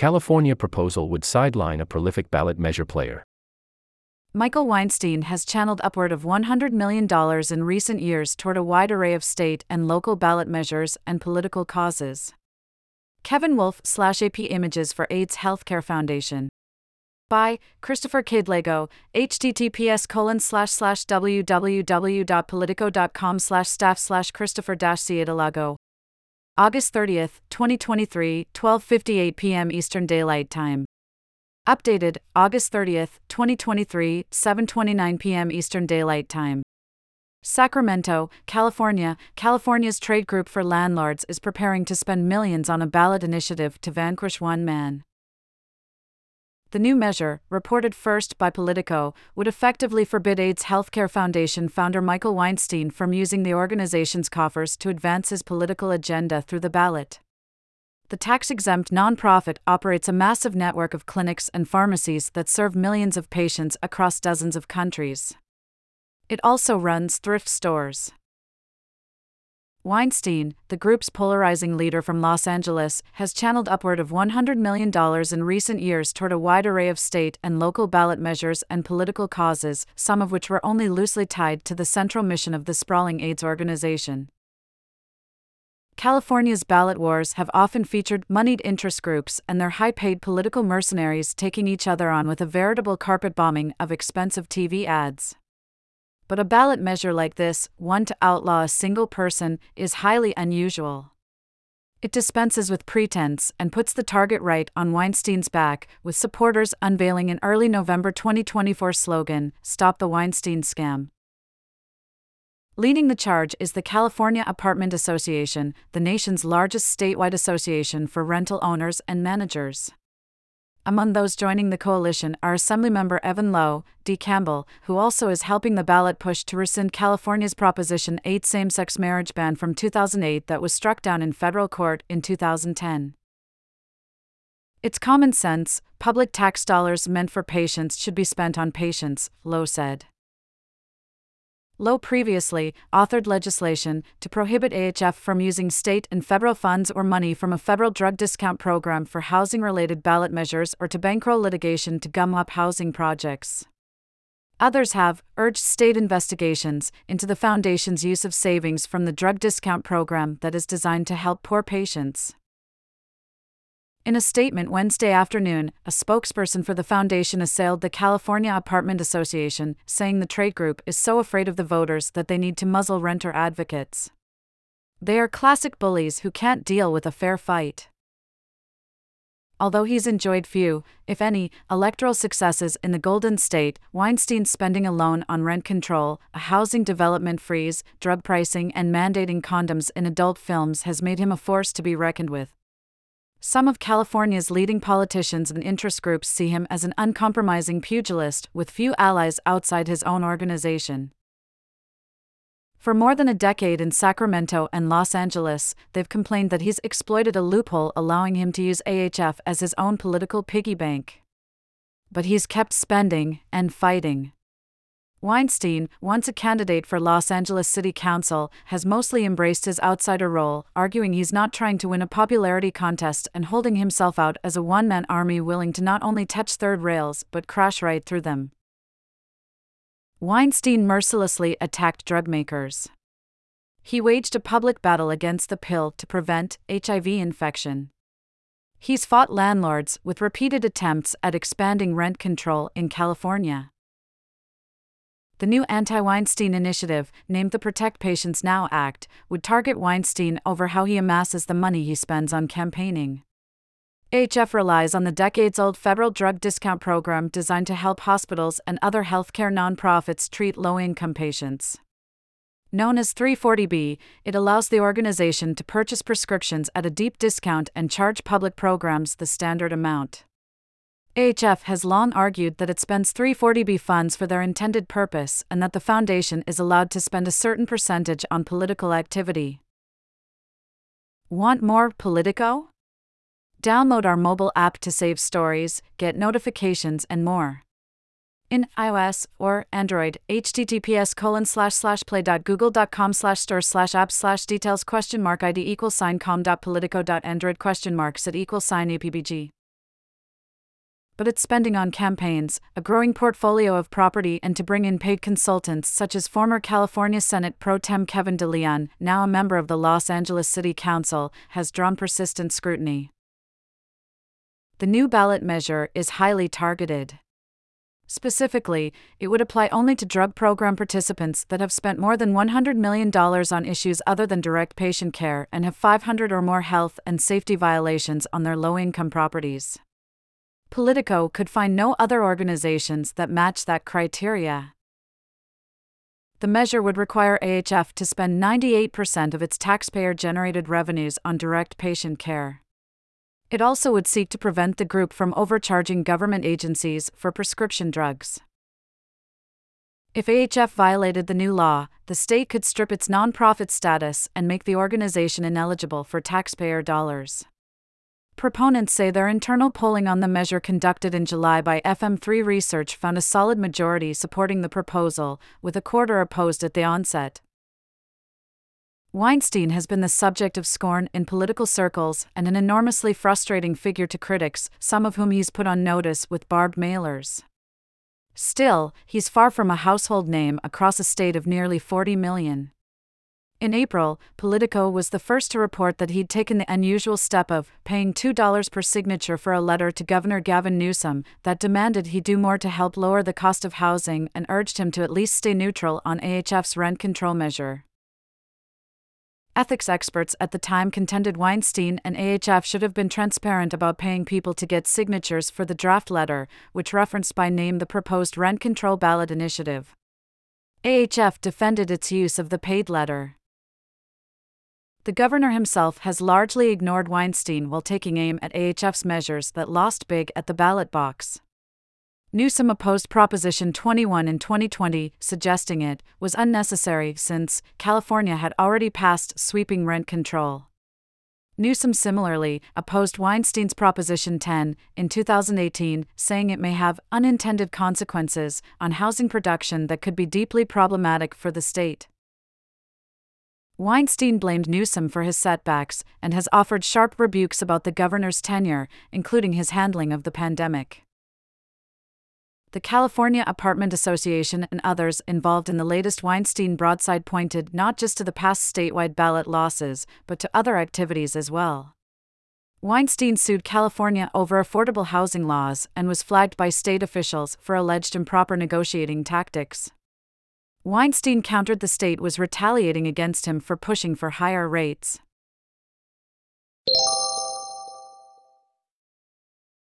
California proposal would sideline a prolific ballot measure player. Michael Weinstein has channeled upward of $100 million in recent years toward a wide array of state and local ballot measures and political causes. Kevin Wolf slash AP Images for AIDS Healthcare Foundation. By Christopher Cadelago, https colon slash slash www.politico.com slash staff slash Christopher dash Cadelago. August 30th, 2023, 12:58 p.m. Eastern Daylight Time. Updated August 30th, 2023, 7:29 p.m. Eastern Daylight Time. Sacramento, California. California's trade group for landlords is preparing to spend millions on a ballot initiative to vanquish one man. The new measure, reported first by Politico, would effectively forbid AIDS Healthcare Foundation founder Michael Weinstein from using the organization's coffers to advance his political agenda through the ballot. The tax exempt nonprofit operates a massive network of clinics and pharmacies that serve millions of patients across dozens of countries. It also runs thrift stores. Weinstein, the group's polarizing leader from Los Angeles, has channeled upward of $100 million in recent years toward a wide array of state and local ballot measures and political causes, some of which were only loosely tied to the central mission of the sprawling AIDS organization. California's ballot wars have often featured moneyed interest groups and their high paid political mercenaries taking each other on with a veritable carpet bombing of expensive TV ads. But a ballot measure like this, one to outlaw a single person, is highly unusual. It dispenses with pretense and puts the target right on Weinstein's back, with supporters unveiling an early November 2024 slogan Stop the Weinstein Scam. Leading the charge is the California Apartment Association, the nation's largest statewide association for rental owners and managers. Among those joining the coalition are Assemblymember Evan Low, D. Campbell, who also is helping the ballot push to rescind California's Proposition 8 same sex marriage ban from 2008 that was struck down in federal court in 2010. It's common sense, public tax dollars meant for patients should be spent on patients, Low said. Low previously authored legislation to prohibit AHF from using state and federal funds or money from a federal drug discount program for housing related ballot measures or to bankroll litigation to gum up housing projects. Others have urged state investigations into the Foundation's use of savings from the drug discount program that is designed to help poor patients. In a statement Wednesday afternoon, a spokesperson for the foundation assailed the California Apartment Association, saying the trade group is so afraid of the voters that they need to muzzle renter advocates. They are classic bullies who can't deal with a fair fight. Although he's enjoyed few, if any, electoral successes in the Golden State, Weinstein's spending alone on rent control, a housing development freeze, drug pricing, and mandating condoms in adult films has made him a force to be reckoned with. Some of California's leading politicians and interest groups see him as an uncompromising pugilist with few allies outside his own organization. For more than a decade in Sacramento and Los Angeles, they've complained that he's exploited a loophole allowing him to use AHF as his own political piggy bank. But he's kept spending and fighting. Weinstein, once a candidate for Los Angeles City Council, has mostly embraced his outsider role, arguing he's not trying to win a popularity contest and holding himself out as a one man army willing to not only touch third rails but crash right through them. Weinstein mercilessly attacked drug makers. He waged a public battle against the pill to prevent HIV infection. He's fought landlords with repeated attempts at expanding rent control in California. The new anti Weinstein initiative, named the Protect Patients Now Act, would target Weinstein over how he amasses the money he spends on campaigning. HF relies on the decades old federal drug discount program designed to help hospitals and other healthcare nonprofits treat low income patients. Known as 340B, it allows the organization to purchase prescriptions at a deep discount and charge public programs the standard amount. AHF has long argued that it spends 340B funds for their intended purpose and that the foundation is allowed to spend a certain percentage on political activity. Want more Politico? Download our mobile app to save stories, get notifications, and more. In iOS or Android, https colon slash slash play.google.com slash store slash app slash details question mark id equals sign com.politico.android question mark set equals sign apbg. But its spending on campaigns, a growing portfolio of property, and to bring in paid consultants such as former California Senate Pro Tem Kevin DeLeon, now a member of the Los Angeles City Council, has drawn persistent scrutiny. The new ballot measure is highly targeted. Specifically, it would apply only to drug program participants that have spent more than $100 million on issues other than direct patient care and have 500 or more health and safety violations on their low income properties. Politico could find no other organizations that match that criteria. The measure would require AHF to spend 98% of its taxpayer generated revenues on direct patient care. It also would seek to prevent the group from overcharging government agencies for prescription drugs. If AHF violated the new law, the state could strip its nonprofit status and make the organization ineligible for taxpayer dollars. Proponents say their internal polling on the measure conducted in July by FM3 Research found a solid majority supporting the proposal, with a quarter opposed at the onset. Weinstein has been the subject of scorn in political circles and an enormously frustrating figure to critics, some of whom he's put on notice with barbed mailers. Still, he's far from a household name across a state of nearly 40 million. In April, Politico was the first to report that he'd taken the unusual step of paying $2 per signature for a letter to Governor Gavin Newsom that demanded he do more to help lower the cost of housing and urged him to at least stay neutral on AHF's rent control measure. Ethics experts at the time contended Weinstein and AHF should have been transparent about paying people to get signatures for the draft letter, which referenced by name the proposed rent control ballot initiative. AHF defended its use of the paid letter. The governor himself has largely ignored Weinstein while taking aim at AHF's measures that lost big at the ballot box. Newsom opposed Proposition 21 in 2020, suggesting it was unnecessary since California had already passed sweeping rent control. Newsom similarly opposed Weinstein's Proposition 10 in 2018, saying it may have unintended consequences on housing production that could be deeply problematic for the state. Weinstein blamed Newsom for his setbacks and has offered sharp rebukes about the governor's tenure, including his handling of the pandemic the California Apartment Association and others involved in the latest Weinstein broadside pointed not just to the past statewide ballot losses, but to other activities as well. Weinstein sued California over affordable housing laws and was flagged by state officials for alleged improper negotiating tactics. Weinstein countered the state was retaliating against him for pushing for higher rates.